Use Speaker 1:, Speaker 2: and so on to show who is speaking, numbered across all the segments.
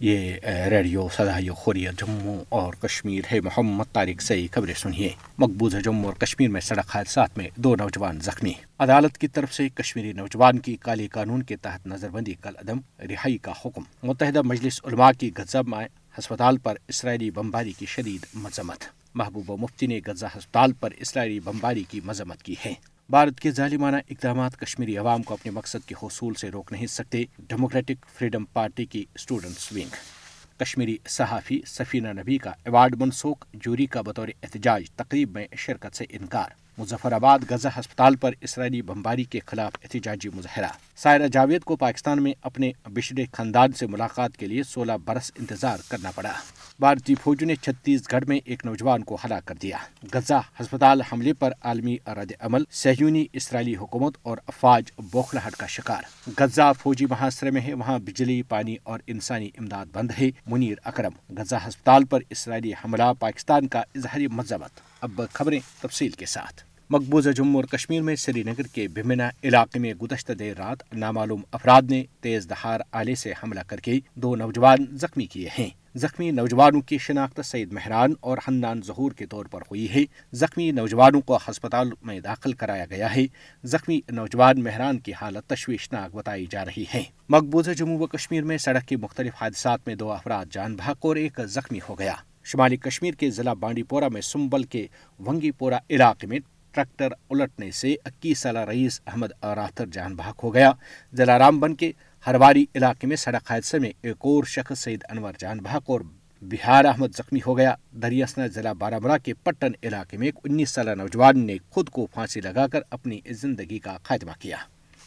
Speaker 1: یہ ریڈیو صدائی خوریہ جموں اور کشمیر ہے۔ محمد طارق سے خبریں سنیے۔ مقبوضہ جموں اور کشمیر میں سڑک حادثات میں دو نوجوان زخمی۔ عدالت کی طرف سے کشمیری نوجوان کی کالے قانون کے تحت نظر بندی کل عدم، رہائی کا حکم۔ متحدہ مجلس علماء کی غزہ میں ہسپتال پر اسرائیلی بمباری کی شدید مذمت۔ محبوبہ مفتی نے غزہ ہسپتال پر اسرائیلی بمباری کی مذمت کی ہے۔ بھارت کے ظالمانہ اقدامات کشمیری عوام کو اپنے مقصد کے حصول سے روک نہیں سکتے ڈیموکریٹک فریڈم پارٹی کی اسٹوڈنٹس ونگ کشمیری صحافی سفینہ نبی کا ایوارڈ منسوخ، جوری کا بطور احتجاج تقریب میں شرکت سے انکار۔ مظفر آباد غزہ ہسپتال پر اسرائیلی بمباری کے خلاف احتجاجی مظاہرہ۔ سائرہ جاوید کو پاکستان میں اپنے بچھڑے خاندان سے ملاقات کے لیے سولہ برس انتظار کرنا پڑا۔ بھارتی فوج نے چھتیس گڑھ میں ایک نوجوان کو ہلاک کر دیا۔ غزہ ہسپتال حملے پر عالمی رد عمل سہیونی اسرائیلی حکومت اور افواج بوکھلاہٹ کا شکار۔ غزہ فوجی محاصرے میں ہے، وہاں بجلی، پانی اور انسانی امداد بند ہے۔ منیر اکرم، غزہ ہسپتال پر اسرائیلی حملہ، پاکستان کا اظہاری مذمت۔ اب خبریں تفصیل کے ساتھ۔ مقبوضہ جموں اور کشمیر میں سری نگر کے بھمنا علاقے میں گزشتہ دیر رات نامعلوم افراد نے تیز دہار آلے سے حملہ کر کے دو نوجوان زخمی کیے ہیں۔ زخمی نوجوانوں کی شناخت سعید مہران اور حنان ظہور کے طور پر ہوئی ہے۔ زخمی نوجوانوں کو ہسپتال میں داخل کرایا گیا ہے۔ زخمی نوجوان مہران کی حالت تشویشناک بتائی جا رہی ہے۔ مقبوضہ جموں و کشمیر میں سڑک کے مختلف حادثات میں دو افراد جان بھاگ اور ایک زخمی ہو گیا۔ شمالی کشمیر کے ضلع بانڈی پورہ میں سمبل کے ونگی پورہ علاقے میں ٹریکٹر الٹنے سے اکیس سالہ رئیس احمد راتر جان بھاگ ہو گیا۔ ضلع رام بن کے ہرواری علاقے میں سڑک حادثے میں ایک اور شخص سعید انور جان بھاگ اور بہار احمد زخمی ہو گیا۔ دریاسنا ضلع بارہ مرہ کے پٹن علاقے میں ایک انیس سالہ نوجوان نے خود کو پھانسی لگا کر اپنی زندگی کا خاتمہ کیا۔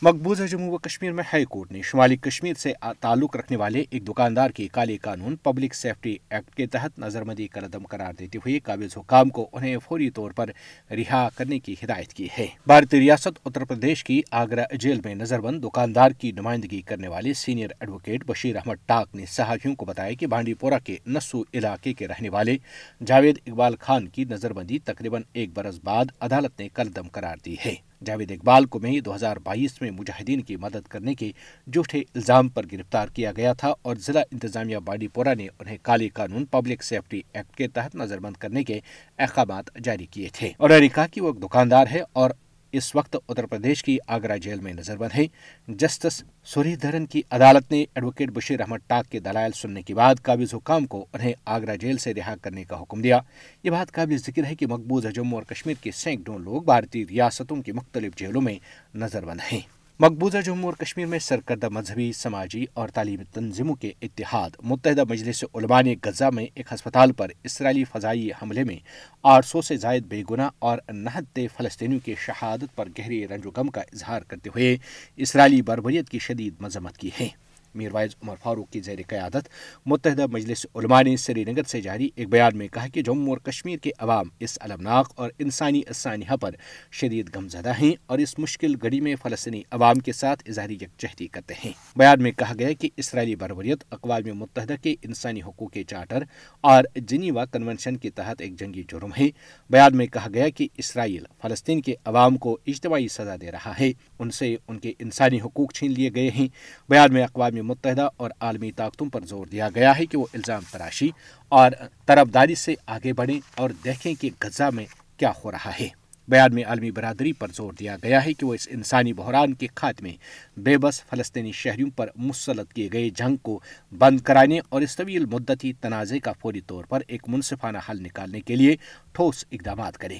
Speaker 1: مقبوضہ جموں و کشمیر میں ہائی کورٹ نے شمالی کشمیر سے تعلق رکھنے والے ایک دکاندار کی کالے قانون پبلک سیفٹی ایکٹ کے تحت نظربندی کا قدم قرار دیتے ہوئے قابض حکام کو انہیں فوری طور پر رہا کرنے کی ہدایت کی ہے۔ بھارتی ریاست اتر پردیش کی آگرہ جیل میں نظر بند دکاندار کی نمائندگی کرنے والے سینئر ایڈوکیٹ بشیر احمد ٹاک نے صحافیوں کو بتایا کہ بانڈی پورہ کے نسو علاقے کے رہنے والے جاوید اقبال خان کی نظر بندی تقریباً ایک برس بعد عدالت نے قدم قرار دی ہے۔ جاوید اقبال کو مئی دو ہزار بائیس میں مجاہدین کی مدد کرنے کے جھوٹے الزام پر گرفتار کیا گیا تھا اور ضلع انتظامیہ بانڈی پورہ نے انہیں کالی قانون پبلک سیفٹی ایکٹ کے تحت نظر بند کرنے کے احکامات جاری کیے تھے۔ اور کہا کہ وہ دکاندار ہے اور اس وقت اتر پردیش کی آگرہ جیل میں نظر بند ہیں۔ جسٹس سوری دھرن کی عدالت نے ایڈوکیٹ بشیر احمد ٹاک کے دلائل سننے کے بعد قابض حکام کو انہیں آگرہ جیل سے رہا کرنے کا حکم دیا۔ یہ بات قابل ذکر ہے کہ مقبوضہ جموں اور کشمیر کے سینکڑوں لوگ بھارتی ریاستوں کی مختلف جیلوں میں نظر بند ہیں۔ مقبوضہ جموں اور کشمیر میں سرکردہ مذہبی، سماجی اور تعلیمی تنظیموں کے اتحاد، متحدہ مجلس علماء نے غزہ میں ایک ہسپتال پر اسرائیلی فضائی حملے میں آٹھ سو سے زائد بے گناہ اور نہتے فلسطینیوں کی شہادت پر گہری رنج و غم کا اظہار کرتے ہوئے اسرائیلی بربریت کی شدید مذمت کی ہے۔ میر وائز عمر فاروق کی زیر قیادت، متحدہ مجلس علماء نے سری نگر سے جاری ایک بیان میں کہا کہ جموں اور کشمیر کے عوام اس المناک اور انسانی سانحہ پر شدید غمزدہ ہیں اور اس مشکل گڑی میں فلسطینی عوام کے ساتھ اظہاری یکجہتی کرتے ہیں۔ بیان میں کہا گیا کہ اسرائیلی بربریت اقوام متحدہ کے انسانی حقوق کے چارٹر اور جنیوا کنونشن کے تحت ایک جنگی جرم ہے بیان میں کہا گیا کہ اسرائیل فلسطین کے عوام کو اجتماعی سزا دے رہا ہے۔ ان سے ان کے انسانی حقوق چھین لیے گئے ہیں۔ بیان میں اقوام متحدہ اور عالمی طاقتوں پر زور دیا گیا ہے کہ وہ الزام تراشی اور طرفداری سے آگے بڑھیں اور دیکھیں کہ غزہ میں کیا ہو رہا ہے۔ بیان میں عالمی برادری پر زور دیا گیا ہے کہ وہ اس انسانی بحران کے خاتمے بے بس فلسطینی شہریوں پر مسلط کیے گئے جنگ کو بند کرانے اور اس طویل مدتی تنازع کا فوری طور پر ایک منصفانہ حل نکالنے کے لیے ٹھوس اقدامات کرے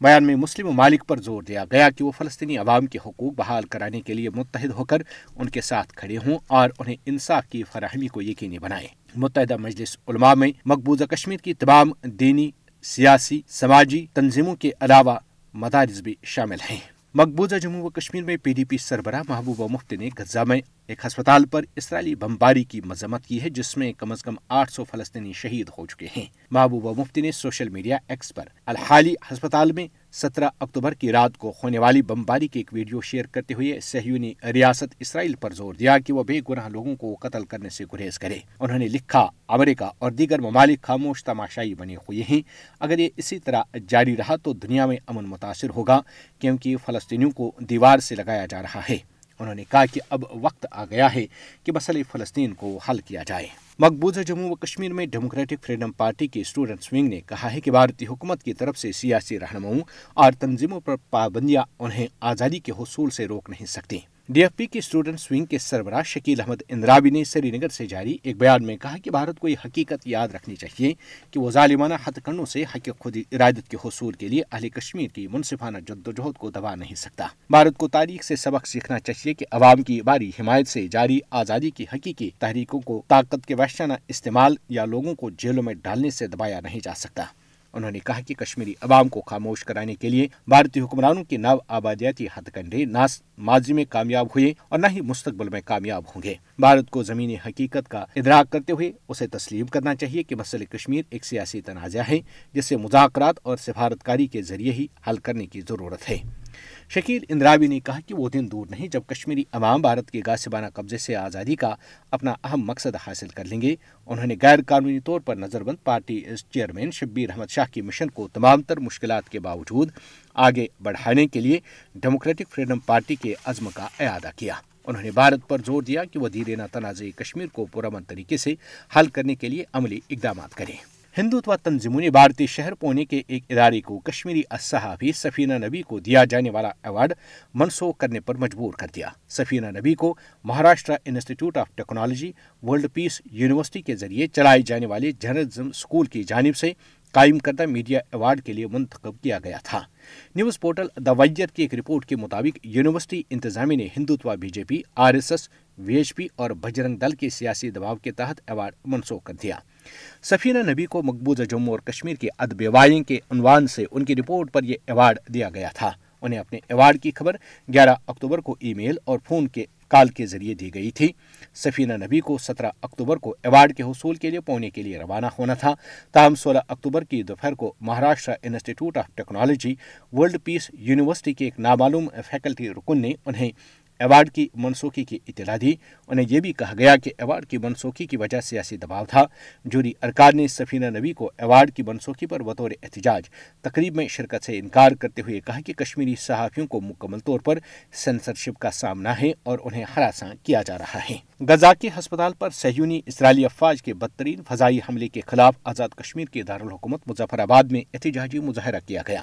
Speaker 1: بیان میں مسلم ممالک پر زور دیا گیا کہ وہ فلسطینی عوام کے حقوق بحال کرانے کے لیے متحد ہو کر ان کے ساتھ کھڑے ہوں اور انہیں انصاف کی فراہمی کو یقینی بنائیں۔ متحدہ مجلس علماء میں مقبوضہ کشمیر کی تمام دینی، سیاسی، سماجی تنظیموں کے علاوہ مدارس بھی شامل ہیں۔ مقبوضہ جموں و کشمیر میں پی ڈی پی سربراہ محبوبہ مفتی نے غزہ میں ایک ہسپتال پر اسرائیلی بمباری کی مذمت کی ہے، جس میں کم از کم آٹھ سو فلسطینی شہید ہو چکے ہیں۔ محبوبہ مفتی نے سوشل میڈیا ایکس پر الحالی ہسپتال میں سترہ اکتوبر کی رات کو ہونے والی بمباری کی ایک ویڈیو شیئر کرتے ہوئے سہیونی ریاست اسرائیل پر زور دیا کہ وہ بے گناہ لوگوں کو قتل کرنے سے گریز کرے۔ انہوں نے لکھا، امریکہ اور دیگر ممالک خاموش تماشائی بنے ہوئے ہیں۔ اگر یہ اسی طرح جاری رہا تو دنیا میں امن متاثر ہوگا، کیونکہ فلسطینیوں کو دیوار سے لگایا جا رہا ہے۔ انہوں نے کہا کہ اب وقت آ گیا ہے کہ مسئلہ فلسطین کو حل کیا جائے۔ مقبوضہ جموں و کشمیر میں ڈیموکریٹک فریڈم پارٹی کے اسٹوڈنٹس ونگ نے کہا ہے کہ بھارتی حکومت کی طرف سے سیاسی رہنماؤں اور تنظیموں پر پابندیاں انہیں آزادی کے حصول سے روک نہیں سکتی ڈی ایف پی کے اسٹوڈنٹ سوئنگ کے سربراہ شکیل احمد اندرابی نے سری نگر سے جاری ایک بیان میں کہا کہ بھارت کو یہ حقیقت یاد رکھنی چاہیے کہ وہ ظالمانہ ہتھ کنڈوں سے حق خود ارادت کے حصول کے لیے اہل کشمیر کی منصفانہ جدوجہد کو دبا نہیں سکتا۔ بھارت کو تاریخ سے سبق سیکھنا چاہیے کہ عوام کی باری حمایت سے جاری آزادی کی حقیقی تحریکوں کو طاقت کے وحشانہ استعمال یا لوگوں کو جیلوں میں ڈالنے سے دبایا نہیں جا سکتا۔ انہوں نے کہا کہ کشمیری عوام کو خاموش کرانے کے لیے بھارتی حکمرانوں کے نو آبادیاتی ہتھ کنڈے نہ ماضی میں کامیاب ہوئے اور نہ ہی مستقبل میں کامیاب ہوں گے۔ بھارت کو زمینی حقیقت کا ادراک کرتے ہوئے اسے تسلیم کرنا چاہیے کہ مسئلہ کشمیر ایک سیاسی تنازع ہے جسے مذاکرات اور سفارتکاری کے ذریعے ہی حل کرنے کی ضرورت ہے۔ شکیل اندرابی نے کہا کہ وہ دن دور نہیں، جب کشمیری عوام بھارت کے گاسبانہ قبضے سے آزادی کا اپنا اہم مقصد حاصل کر لیں گے۔ انہوں نے غیر قانونی طور پر نظر بند پارٹی چیئرمین شبیر احمد شاہ کی مشن کو تمام تر مشکلات کے باوجود آگے بڑھانے کے لیے ڈیموکریٹک فریڈم پارٹی کے عزم کا اعادہ کیا۔ انہوں نے بھارت پر زور دیا کہ وہ دیرینہ تنازعی کشمیر کو پرامن طریقے سے حل کرنے کے لیے عملی اقدامات کریں۔ ہندوتوا تنظیموں نے بھارتی شہر پونے کے ایک ادارے کو کشمیری صحافی سفینہ نبی کو دیا جانے والا ایوارڈ منسوخ کرنے پر مجبور کر دیا۔ سفینہ نبی کو Maharashtra institute of technology, world peace university کے ذریعے چلائے جانے والے جرنلزم اسکول کی جانب سے قائم کردہ میڈیا ایوارڈ کے لیے منتخب کیا گیا تھا۔ نیوز پورٹل دا کی ایک رپورٹ کے مطابق یونیورسٹی انتظامیہ نے Hindutva B J P, R S S, V H P اور بجرنگ دل کے سیاسی دباؤ کے تحت ایوارڈ منسوخ کر دیا۔ سفینہ نبی کو مقبوضہ جموں اور کشمیر کے ادب وائن کے عنوان سے ان کی رپورٹ پر یہ ایوارڈ دیا گیا تھا۔ انہیں اپنے ایوارڈ کی خبر گیارہ اکتوبر کو ای میل اور فون کے کال کے ذریعے دی گئی تھی۔ سفینہ نبی کو سترہ اکتوبر کو ایوارڈ کے حصول کے لیے پونے کے لیے روانہ ہونا تھا۔ تاہم، سولہ اکتوبر کی دوپہر کو Maharashtra institute of technology, world peace university کے ایک نامعلوم فیکلٹی رکن نے انہیں ایوارڈ کی منسوخی کی اطلاع دی۔ انہیں یہ بھی کہا گیا کہ ایوارڈ کی منسوخی کی وجہ سیاسی دباؤ تھا۔ جوری ارکار نے سفینہ نبی کو ایوارڈ کی منسوخی پر بطور احتجاج تقریب میں شرکت سے انکار کرتے ہوئے کہا کہ کشمیری صحافیوں کو مکمل طور پر سینسرشپ کا سامنا ہے اور انہیں ہراساں کیا جا رہا ہے۔ غزہ کے ہسپتال پر سہیونی اسرائیلی افواج کے بدترین فضائی حملے کے خلاف آزاد کشمیر کے دارالحکومت مظفر آباد میں احتجاجی مظاہرہ کیا گیا۔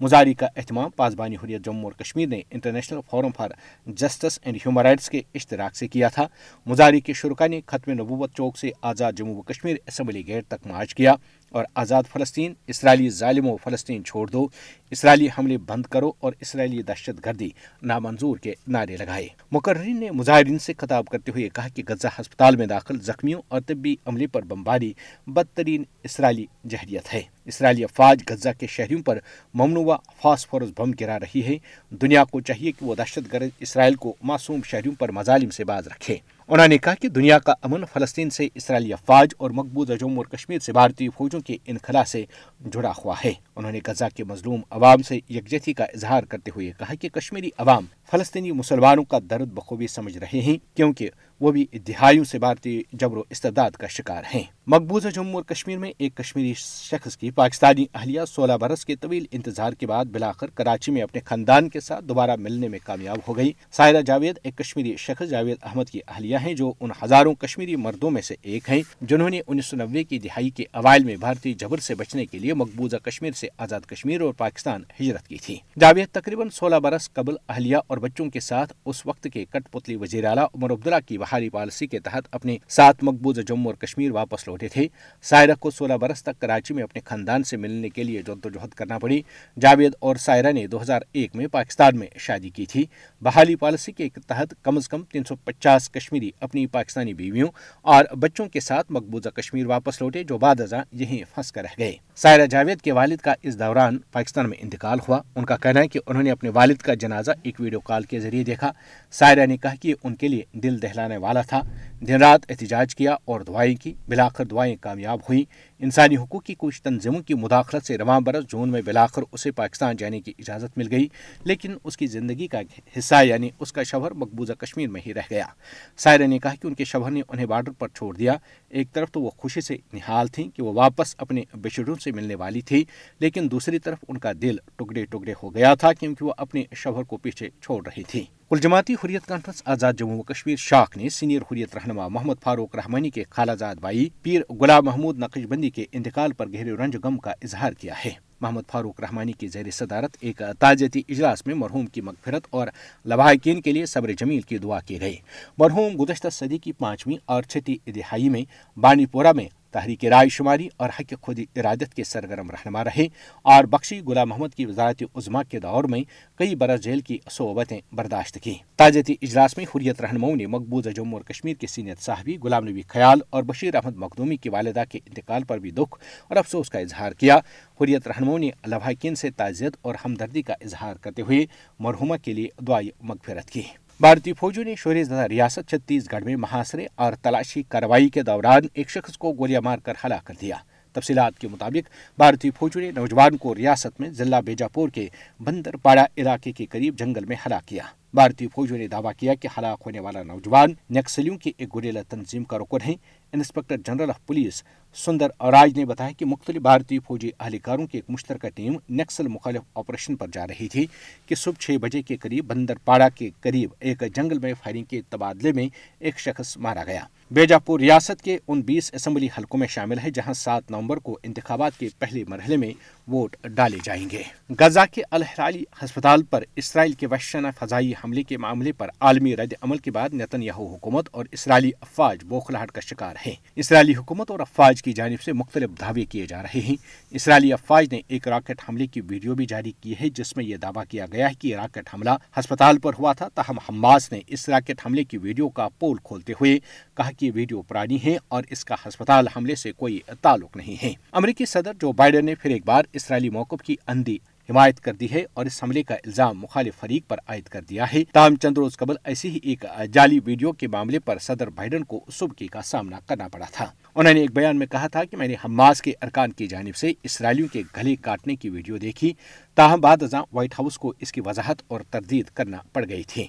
Speaker 1: مظاہرے کا اہتمام پاسبانی حریت جموں اور کشمیر نے international forum for justice and human rights کے اشتراک سے کیا تھا۔ مظاہرے کے شرکا نے ختم نبوت چوک سے آزاد جموں و کشمیر اسمبلی گیٹ تک مارچ کیا۔ اور آزاد فلسطین، اسرائیلی ظالموں فلسطین چھوڑ دو، اسرائیلی حملے بند کرو اور اسرائیلی دہشت گردی نامنظور کے نعرے لگائے۔ مقررین نے مظاہرین سے خطاب کرتے ہوئے کہا کہ غزہ ہسپتال میں داخل زخمیوں اور طبی عملے پر بمباری بدترین اسرائیلی جہریت ہے۔ اسرائیلی افواج غزہ کے شہریوں پر ممنوع فاسفورس بم گرا رہی ہے۔ دنیا کو چاہیے کہ وہ دہشت گرد اسرائیل کو معصوم شہریوں پر مظالم سے باز رکھے۔ انہوں نے کہا کہ دنیا کا امن فلسطین سے اسرائیلی افواج اور مقبوضہ جموں اور کشمیر سے بھارتی فوجوں کے انخلا سے جڑا ہوا ہے۔ انہوں نے غزہ کے مظلوم عوام سے یکجہتی کا اظہار کرتے ہوئے کہا کہ کشمیری عوام فلسطینی مسلمانوں کا درد بخوبی سمجھ رہے ہیں، کیونکہ وہ بھی دہائیوں سے بھارتی جبر و استداد کا شکار ہیں۔ مقبوضہ جموں اور کشمیر میں ایک کشمیری شخص کی پاکستانی اہلیہ سولہ برس کے طویل انتظار کے بعد بلاخر کراچی میں اپنے خاندان کے ساتھ دوبارہ ملنے میں کامیاب ہو گئی۔ سائرہ جاوید ایک کشمیری شخص، جاوید احمد کی اہلیہ ہیں، جو ان ہزاروں کشمیری مردوں میں سے ایک ہیں، جنہوں نے انیس سو نوے کی دہائی کے اوائل میں بھارتی جبر سے بچنے کے لیے مقبوضہ کشمیر سے آزاد کشمیر اور پاکستان ہجرت کی تھی۔ جاوید تقریباً سولہ برس قبل اہلیہ اور بچوں کے ساتھ اس وقت کے کٹ پتلی وزیر اعلیٰ عمر عبداللہ کی بحالی پالیسی کے تحت اپنے سات مقبوضہ جموں اور کشمیر واپس لوٹے تھے۔ سائرہ کو سولہ برس تک کراچی میں اپنے خاندان سے ملنے کے لیے جدوجہد کرنا پڑی۔ جاوید اور سائرہ نے دو ہزار ایک میں پاکستان میں شادی کی تھی۔ بحالی پالیسی کے تحت کم از کم تین سو پچاس کشمیری اپنی پاکستانی بیویوں اور بچوں کے ساتھ مقبوضہ کشمیر واپس لوٹے جو بعد ازاں یہیں پھنس کر رہ گئے۔ سائرہ جاوید کے والد کا اس دوران پاکستان میں انتقال ہوا۔ ان کا کہنا ہے کہ انہوں نے اپنے والد کا جنازہ ایک ویڈیو کال کے ذریعے دیکھا۔ سائرہ نے کہا کہ ان کے لیے دل دہلانے والا تھا۔ دن رات احتجاج کیا اور دعائیں کی۔ بلاخر دعائیں کامیاب ہوئیں۔ انسانی حقوق کی کچھ تنظیموں کی مداخلت سے رواں برس جون میں بلاخر اسے پاکستان جانے کی اجازت مل گئی، لیکن اس کی زندگی کا حصہ یعنی اس کا شوہر مقبوضہ کشمیر میں ہی رہ گیا۔ سائرہ نے کہا کہ ان کے شوہر نے انہیں بارڈر پر چھوڑ دیا۔ ایک طرف تو وہ خوشی سے نہال تھیں کہ وہ واپس اپنے بشروں سے ملنے والی تھی، لیکن دوسری طرف ان کا دل ٹکڑے ٹکڑے ہو گیا تھا کیونکہ وہ اپنے شوہر کو پیچھے چھوڑ رہی تھی کل جماعتی حریت کانفرنس آزاد جموں و کشمیر شاخ نے سینئر حریت رہنما محمد فاروق رحمانی کے خالہ زاد بھائی، پیر غلام محمود نقش بندی کے انتقال پر گہرے رنج غم کا اظہار کیا ہے۔ محمد فاروق رحمانی کی زیر صدارت ایک تعزیتی اجلاس میں مرحوم کی مغفرت اور لواحقین کے لیے صبر جمیل کی دعا کی گئی۔ مرحوم گزشتہ صدی کی پانچویں اور چھٹی دہائی میں بانی پورہ میں تحریک رائے شماری اور حق خود ارادت کے سرگرم رہنما رہے اور بخشی غلام محمد کی وزارت عظما کے دور میں کئی برس جیل کی صوبتیں برداشت کی تاجتی اجلاس میں حریت رہنماؤں نے مقبوضہ جموں اور کشمیر کے سینئر صاحبی غلام نبی خیال اور بشیر احمد مخدومی کی والدہ کے انتقال پر بھی دکھ اور افسوس کا اظہار کیا۔ حریت رہنماؤں نے لبحقین سے تعزیت اور ہمدردی کا اظہار کرتے ہوئے مرحومہ کے لیے دعائی مغفرت کی۔ بھارتی فوجوں نے شور زدہ ریاست چھتیس گڑھ میں محاصرے اور تلاشی کارروائی کے دوران ایک شخص کو گولیاں مار کر ہلاک کر دیا۔ تفصیلات کے مطابق، بھارتی فوجوں نے نوجوان کو ریاست میں ضلع بیجاپور کے بندر پاڑا علاقے کے قریب جنگل میں ہلاک کیا۔ بھارتی فوجوں نے دعویٰ کیا کہ ہلاک ہونے والا نوجوان نکسلیوں کی ایک گریلا تنظیم کا رکن ہے انسپکٹر جنرل آف پولیس سندر اوراج نے بتایا کہ مختلف بھارتی فوجی اہلکاروں کی ایک مشترکہ ٹیم نکسل مخالف آپریشن پر جا رہی تھی کہ صبح چھ بجے کے قریب بندر پاڑا کے قریب ایک جنگل میں فائرنگ کے تبادلے میں ایک شخص مارا گیا۔ بیجاپور ریاست کے ان بیس اسمبلی حلقوں میں شامل ہے جہاں سات نومبر کو انتخابات کے پہلے مرحلے میں ووٹ ڈالے جائیں گے۔ غزہ کے الحرالی ہسپتال پر اسرائیل کے وحشانہ فضائی حملے کے معاملے پر عالمی رد عمل کے بعد نتن یہو حکومت اور اسرائیلی افواج بوکھلاہٹ کا شکار ہیں۔ اسرائیلی حکومت اور افواج کی جانب سے مختلف دعوے کیے جا رہے ہیں۔ اسرائیلی افواج نے ایک راکٹ حملے کی ویڈیو بھی جاری کی ہے، جس میں یہ دعویٰ کیا گیا ہے کہ راکٹ حملہ ہسپتال پر ہوا تھا۔ تاہم، حماس نے اس راکٹ حملے کی ویڈیو کا پول کھولتے ہوئے کہا کہ ویڈیو پرانی ہے اور اس کا ہسپتال حملے سے کوئی تعلق نہیں ہے۔ امریکی صدر جو بائیڈن نے پھر ایک بار اسرائیلی موقف کی اندھی حمایت کر دی ہے اور اس حملے کا الزام مخالف فریق پر عائد کر دیا ہے۔ تاہم، چند روز قبل ایسی ہی ایک جعلی ویڈیو کے معاملے پر صدر بائیڈن کو سبکی کا سامنا کرنا پڑا تھا۔ انہوں نے ایک بیان میں کہا تھا کہ میں نے حماس کے ارکان کی جانب سے اسرائیلیوں کے گلے کاٹنے کی ویڈیو دیکھی۔ تاہم، بعد ازاں وائٹ ہاؤس کو اس کی وضاحت اور تردید کرنا پڑ گئی تھی۔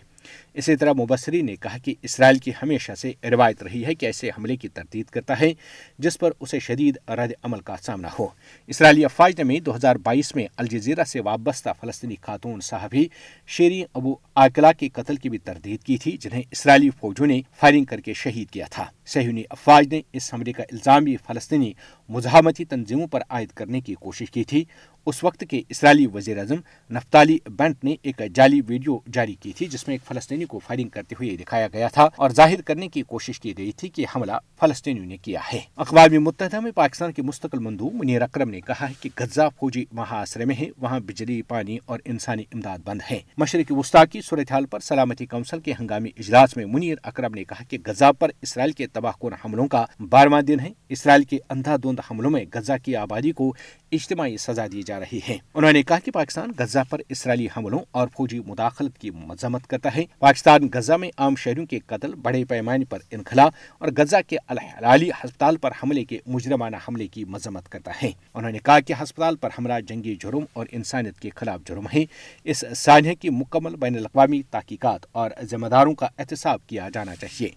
Speaker 1: اسی طرح مبصری نے کہا کہ اسرائیل کی ہمیشہ سے روایت رہی ہے کہ ایسے حملے کی تردید کرتا ہے جس پر اسے شدید رد عمل کا سامنا ہو۔ اسرائیلی افواج نے دو ہزار بائیس میں الجزیرہ سے وابستہ فلسطینی خاتون صحابی شیری ابو آکلا کے قتل کی بھی تردید کی تھی، جنہیں اسرائیلی فوجوں نے فائرنگ کر کے شہید کیا تھا۔ سہیونی افواج نے اس حملے کا الزام بھی فلسطینی مزاحمتی تنظیموں پر عائد کرنے کی کوشش کی تھی۔ اس وقت کے اسرائیلی وزیر اعظم نفتالی بینٹ نے ایک جعلی ویڈیو جاری کی تھی، جس میں ایک فلسطینی کو فائرنگ کرتے ہوئے دکھایا گیا تھا اور ظاہر کرنے کی کوشش کی گئی تھی کہ حملہ فلسطینیوں نے کیا ہے۔ اقوام متحدہ میں پاکستان کے مستقل مندوب منیر اکرم نے کہا ہے کہ غزہ فوجی محاصرے میں ہے، وہاں بجلی، پانی اور انسانی امداد بند ہے۔ مشرقی وسطی کی صورتحال پر سلامتی کونسل کے ہنگامی اجلاس میں منیر اکرم نے کہا کہ غزہ پر اسرائیل کے تباہ کن حملوں کا بارواں دن ہے۔ اسرائیل کے اندھا دھند حملوں میں غزہ کی آبادی کو اجتماعی سزا دی جا رہی ہے۔ انہوں نے کہا کہ پاکستان غزہ پر اسرائیلی حملوں اور فوجی مداخلت کی مذمت کرتا ہے۔ پاکستان غزہ میں عام شہریوں کے قتل، بڑے پیمانے پر انخلا اور غزہ کے الحلالی ہسپتال پر حملے کے مجرمانہ حملے کی مذمت کرتا ہے۔ انہوں نے کہا کہ ہسپتال پر حملہ جنگی جرم اور انسانیت کے خلاف جرم ہے اس سانحے کی مکمل بین الاقوامی تحقیقات اور ذمہ داروں کا احتساب کیا جانا چاہیے۔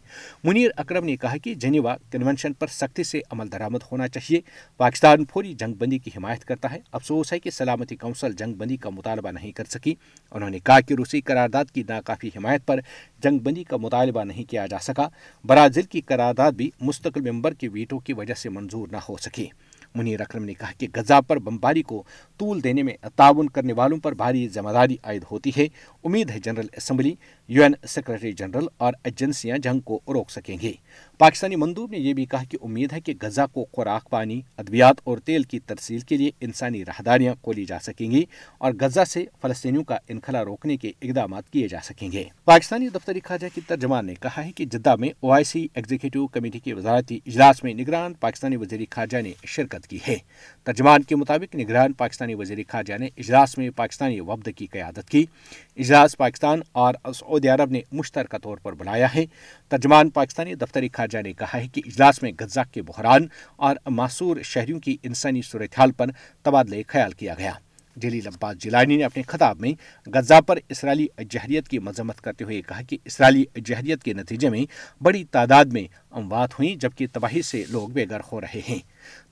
Speaker 1: منیر اکرم نے کہا کہ جنیوا کنونشن پر سختی سے عمل درآمد ہونا چاہیے۔ پاکستان فوری جنگ بندی کی حمایت کرتا ہے۔ افسوس ہے کہ سلامتی کونسل جنگ بندی کا مطالبہ نہیں کر سکی۔ انہوں نے کہا کہ روسی قرارداد کی ناکافی حمایت پر جنگ بندی کا مطالبہ نہیں کیا جا سکا۔ برازیل کی قرارداد بھی مستقل ممبر کے ویٹو کی وجہ سے منظور نہ ہو سکی۔ منیر اکرم نے کہا کہ غزہ پر بمباری کو طول دینے میں تعاون کرنے والوں پر بھاری ذمہ داری عائد ہوتی ہے۔ امید ہے general assembly, U N secretary general اور ایجنسیاں جنگ کو روک سکیں گے۔ پاکستانی مندوب نے یہ بھی کہا کہ امید ہے کہ غزہ کو خوراک پانی، ادویات اور تیل کی ترسیل کے لیے انسانی راہداریاں کھولی جا سکیں گی اور غزہ سے فلسطینیوں کا انخلا روکنے کے اقدامات کیے جا سکیں گے۔ پاکستانی دفتری خارجہ کی ترجمان نے کہا ہے کہ جدہ میں او آئی سی ایگزیکٹو کمیٹی کے وزارتی اجلاس میں نگران پاکستانی وزیر خارجہ نے شرکت کی ہے۔ ترجمان کے مطابق نگران پاکستانی وزیر خارجہ نے اجلاس میں پاکستانی وفد کی قیادت کی۔ اجلاس پاکستان اور سعودی عرب نے مشترکہ طور پر بلایا ہے۔ ترجمان پاکستانی دفتری خارجہ نے کہا ہے کہ اجلاس میں غزہ کے بحران اور معصور شہریوں کی انسانی صورتحال پر تبادلہ خیال کیا گیا۔ جلیل عباس جیلانی نے اپنے خطاب میں غزہ پر اسرائیلی جہریت کی مذمت کرتے ہوئے کہا کہ اسرائیلی جہریت کے نتیجے میں بڑی تعداد میں اموات ہوئیں، جبکہ تباہی سے لوگ بے گھر ہو رہے ہیں۔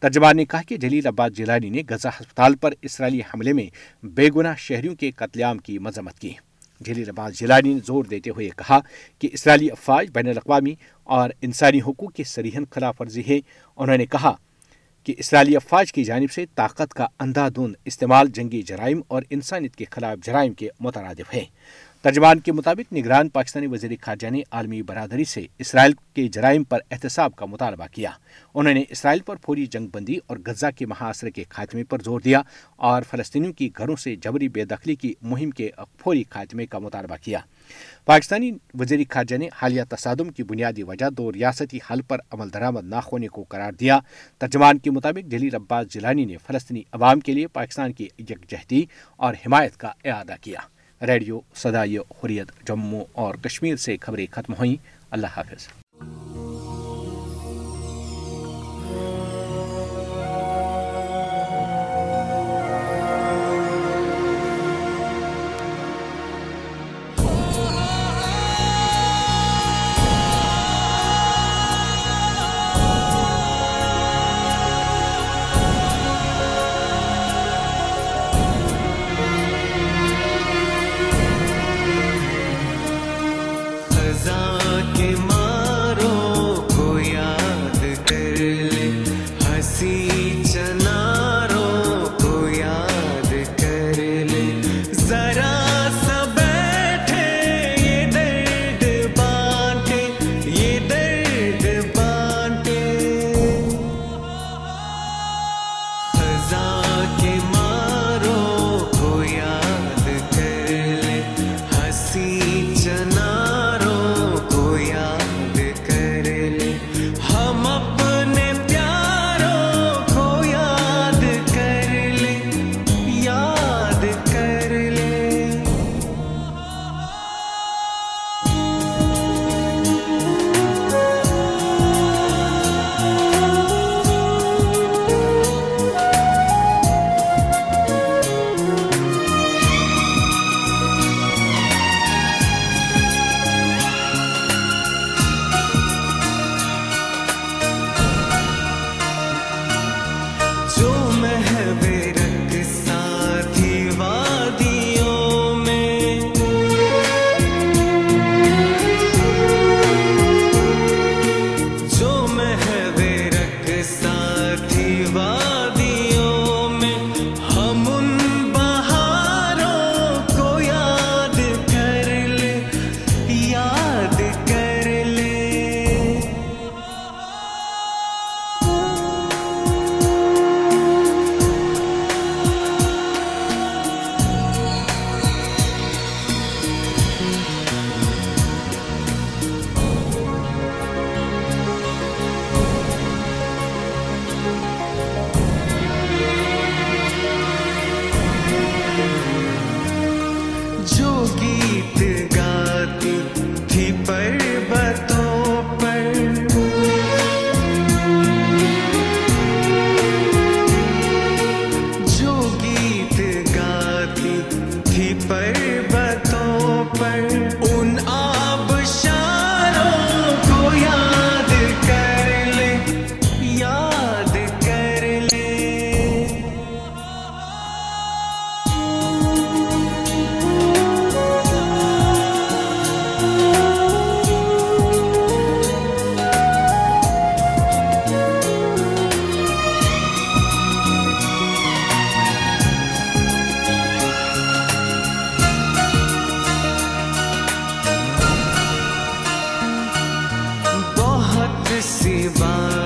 Speaker 1: ترجمان نے کہا کہ جلیل عباس جیلانی نے غزہ ہسپتال پر اسرائیلی حملے میں بے گناہ شہریوں کے قتل عام کی مذمت کی۔ جلیل عباس جیلانی نے زور دیتے ہوئے کہا کہ اسرائیلی افواج بین الاقوامی اور انسانی حقوق کی سریحن خلاف ورزی ہے انہوں نے کہا کہ اسرائیلی افواج کی جانب سے طاقت کا اندھا دھند استعمال جنگی جرائم اور انسانیت کے خلاف جرائم کے مترادف ہے ترجمان کے مطابق نگران پاکستانی وزیر خارجہ نے عالمی برادری سے اسرائیل کے جرائم پر احتساب کا مطالبہ کیا۔ انہوں نے اسرائیل پر فوری جنگ بندی اور غزہ کے محاصرے کے خاتمے پر زور دیا اور فلسطینیوں کی گھروں سے جبری بے دخلی کی مہم کے فوری خاتمے کا مطالبہ کیا۔ پاکستانی وزیر خارجہ نے حالیہ تصادم کی بنیادی وجہ دو ریاستی حل پر عمل درآمد نہ ہونے کو قرار دیا۔ ترجمان کے مطابق جلیل عباس جیلانی نے فلسطینی عوام کے لیے پاکستان کی یکجہتی اور حمایت کا اعادہ کیا۔ ریڈیو صدائی حریت جموں اور کشمیر سے خبریں ختم ہوئیں۔ اللہ حافظ۔
Speaker 2: یاد fun.